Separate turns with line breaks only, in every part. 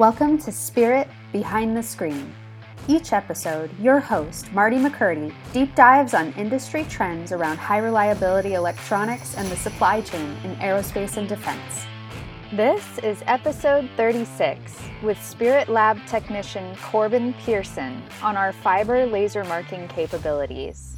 Welcome to Spirit Behind the Screen. Each episode, your host, Marty McCurdy, deep dives on industry trends around high reliability electronics and the supply chain in aerospace and defense. This is episode 36 with Spirit Lab technician Corbin Pearson on our fiber laser marking capabilities.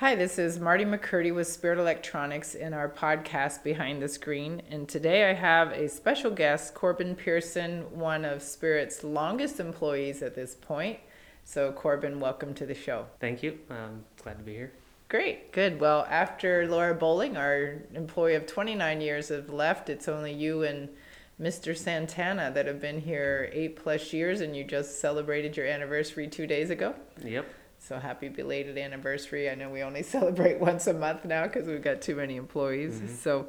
Hi, this is Marty McCurdy with Spirit Electronics in our podcast Behind the Screen. And today I have a special guest, Corbin Pearson, one of Spirit's longest employees at this point. So, Corbin, welcome to the show.
Thank you. I'm glad to be here.
Great, good. Well, after Laura Bowling, our employee of 29 years, have left, it's only you and Mr. Santana that have been here eight plus years, and you just celebrated your anniversary two days ago.
Yep.
So happy belated anniversary. I know we only celebrate once a month now because we've got too many employees. Mm-hmm. So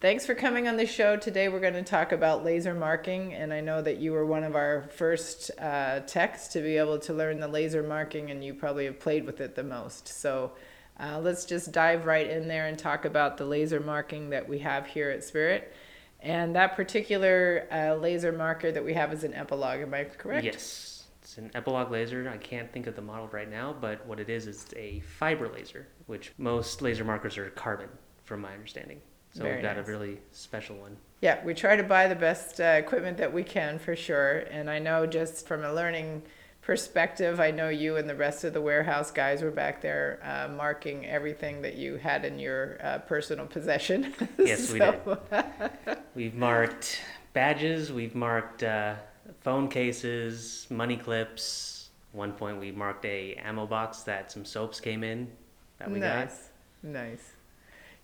thanks for coming on the show. Today we're going to talk about laser marking. And I know that you were one of our first uh, techs to be able to learn the laser marking, and you probably have played with it the most. So uh, let's just dive right in there and talk about the laser marking that we have here at Spirit. And that particular uh, laser marker that we have is an Epilog, am I correct?
Yes. It's an Epilog laser. I can't think of the model right now, but what it is is a fiber laser, which most laser markers are carbon, from my understanding. So Very we've got nice. a really special one.
Yeah, we try to buy the best uh, equipment that we can for sure. And I know just from a learning perspective, I know you and the rest of the warehouse guys were back there uh, marking everything that you had in your uh, personal possession.
Yes, so. we did. we've marked badges, we've marked uh, phone cases, money clips. One point we marked a ammo box that some soaps came in that we
nice. got. Nice.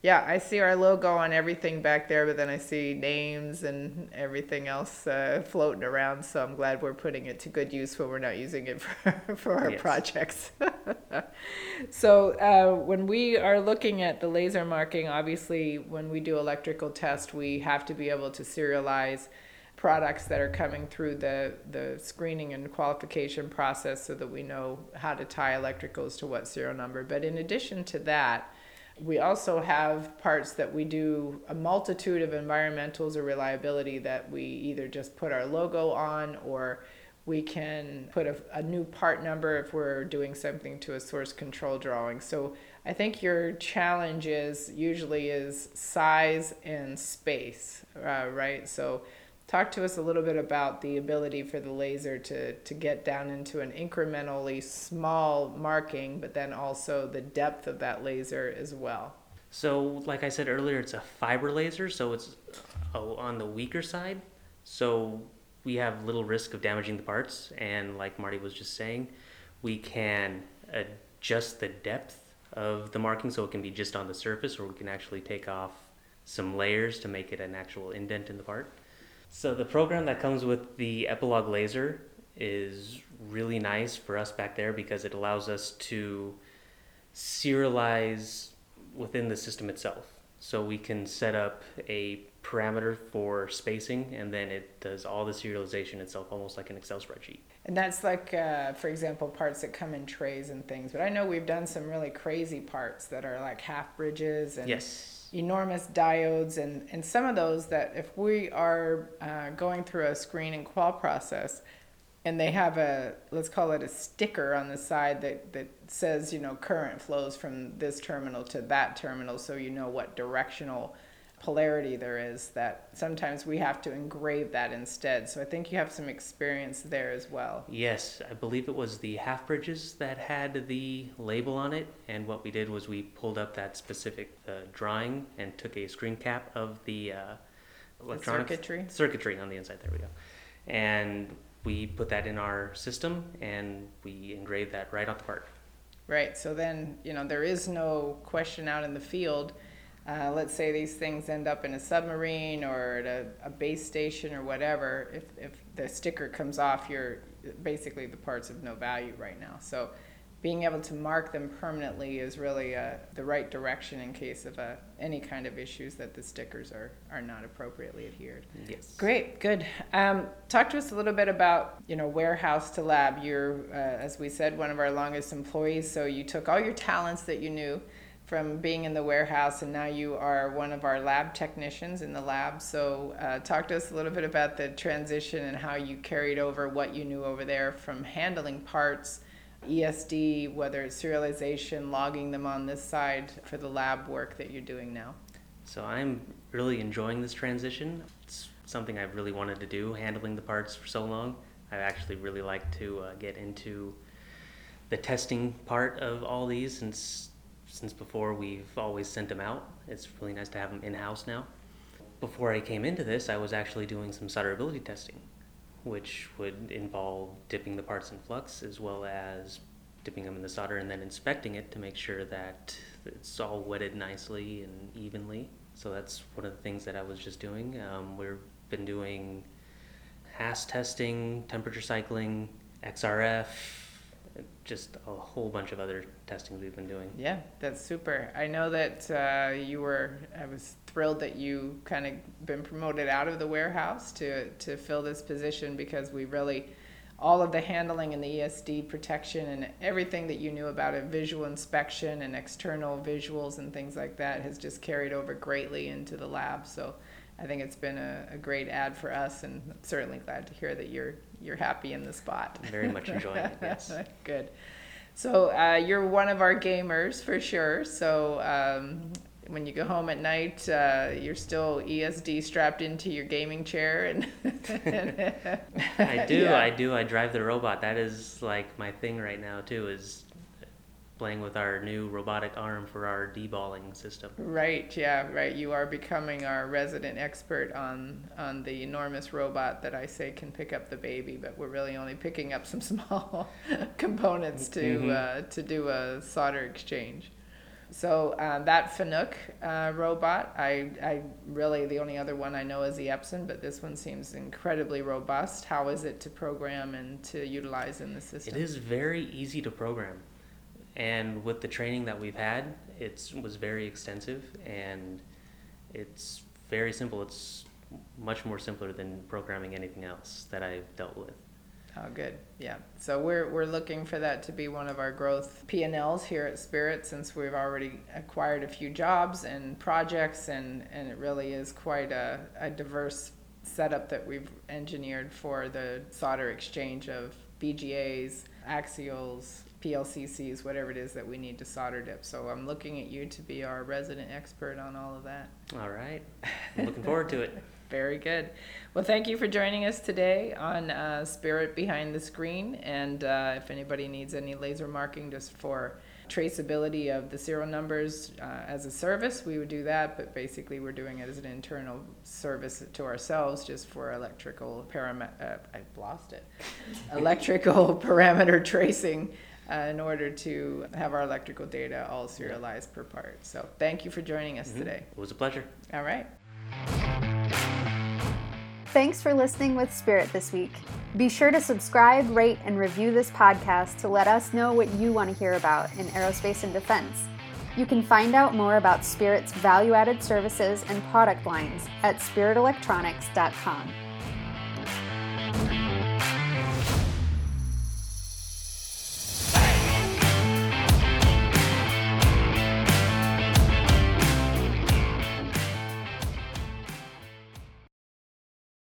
Yeah, I see our logo on everything back there, but then I see names and everything else uh, floating around. So I'm glad we're putting it to good use when we're not using it for, for our yes. projects. so uh, when we are looking at the laser marking, obviously when we do electrical test, we have to be able to serialize products that are coming through the, the screening and qualification process so that we know how to tie electricals to what serial number. But in addition to that, we also have parts that we do a multitude of environmentals or reliability that we either just put our logo on or we can put a, a, new part number if we're doing something to a source control drawing. So I think your challenge is usually is size and space, uh, right? So talk to us a little bit about the ability for the laser to, to get down into an incrementally small marking, but then also the depth of that laser as well.
So, like I said earlier, it's a fiber laser, so it's uh, on the weaker side. So, we have little risk of damaging the parts. And, like Marty was just saying, we can adjust the depth of the marking so it can be just on the surface, or we can actually take off some layers to make it an actual indent in the part. So the program that comes with the Epilog laser is really nice for us back there because it allows us to serialize within the system itself. So we can set up a parameter for spacing and then it does all the serialization itself almost like an Excel spreadsheet.
And that's like, uh, for example, parts that come in trays and things. But I know we've done some really crazy parts that are like half bridges and
yes
enormous diodes and, and some of those that if we are uh, going through a screen and qual process and they have a let's call it a sticker on the side that, that says you know current flows from this terminal to that terminal so you know what directional polarity there is that sometimes we have to engrave that instead. So I think you have some experience there as well.
Yes, I believe it was the half bridges that had the label on it, and what we did was we pulled up that specific uh, drawing and took a screen cap of the uh,
electronic circuitry
circuitry on the inside. There we go, and we put that in our system and we engraved that right on the part.
Right. So then you know there is no question out in the field uh, let's say these things end up in a submarine or at a, a, base station or whatever, if, if the sticker comes off, you're basically the parts of no value right now. So being able to mark them permanently is really uh, the right direction in case of uh, any kind of issues that the stickers are, are not appropriately adhered.
Yes.
Great, good. Um, talk to us a little bit about you know warehouse to lab. You're, uh, as we said, one of our longest employees. So you took all your talents that you knew from being in the warehouse, and now you are one of our lab technicians in the lab. So uh, talk to us a little bit about the transition and how you carried over what you knew over there from handling parts ESD, whether it's serialization, logging them on this side for the lab work that you're doing now?
So I'm really enjoying this transition. It's something I've really wanted to do, handling the parts for so long. I actually really like to uh, get into the testing part of all these since since before we've always sent them out. It's really nice to have them in house now. Before I came into this, I was actually doing some solderability testing which would involve dipping the parts in flux as well as dipping them in the solder and then inspecting it to make sure that it's all wetted nicely and evenly. So that's one of the things that I was just doing. Um, we've been doing HASS testing, temperature cycling, XRF, just a whole bunch of other testings we've been doing.
Yeah, that's super. I know that uh, you were. I was thrilled that you kind of been promoted out of the warehouse to to fill this position because we really all of the handling and the ESD protection and everything that you knew about it, visual inspection and external visuals and things like that, has just carried over greatly into the lab. So I think it's been a, a great ad for us, and I'm certainly glad to hear that you're you're happy in the spot.
Very much enjoying it. Yes.
Good. So uh, you're one of our gamers for sure. So um, when you go home at night, uh, you're still ESD strapped into your gaming chair, and
I do, yeah. I do. I drive the robot. That is like my thing right now too. Is playing with our new robotic arm for our deballing system.
Right, yeah, right. You are becoming our resident expert on on the enormous robot that I say can pick up the baby, but we're really only picking up some small components to mm-hmm. uh, to do a solder exchange. So uh, that Fanuc uh, robot, I, I really the only other one I know is the Epson, but this one seems incredibly robust. How is it to program and to utilize in the system?
It is very easy to program and with the training that we've had, it was very extensive and it's very simple. It's much more simpler than programming anything else that I've dealt with.
Oh, good. Yeah. So we're we're looking for that to be one of our growth P and Ls here at Spirit, since we've already acquired a few jobs and projects, and and it really is quite a, a diverse setup that we've engineered for the solder exchange of BGAs, axials, PLCCs, whatever it is that we need to solder dip. So I'm looking at you to be our resident expert on all of that.
All right. I'm looking forward to it.
Very good. Well, thank you for joining us today on uh, Spirit Behind the Screen. And uh, if anybody needs any laser marking just for traceability of the serial numbers uh, as a service, we would do that. But basically, we're doing it as an internal service to ourselves, just for electrical parameter. Uh, I lost it. electrical parameter tracing uh, in order to have our electrical data all serialized per part. So thank you for joining us mm-hmm. today.
It was a pleasure.
All right.
Thanks for listening with Spirit this week. Be sure to subscribe, rate, and review this podcast to let us know what you want to hear about in aerospace and defense. You can find out more about Spirit's value added services and product lines at spiritelectronics.com.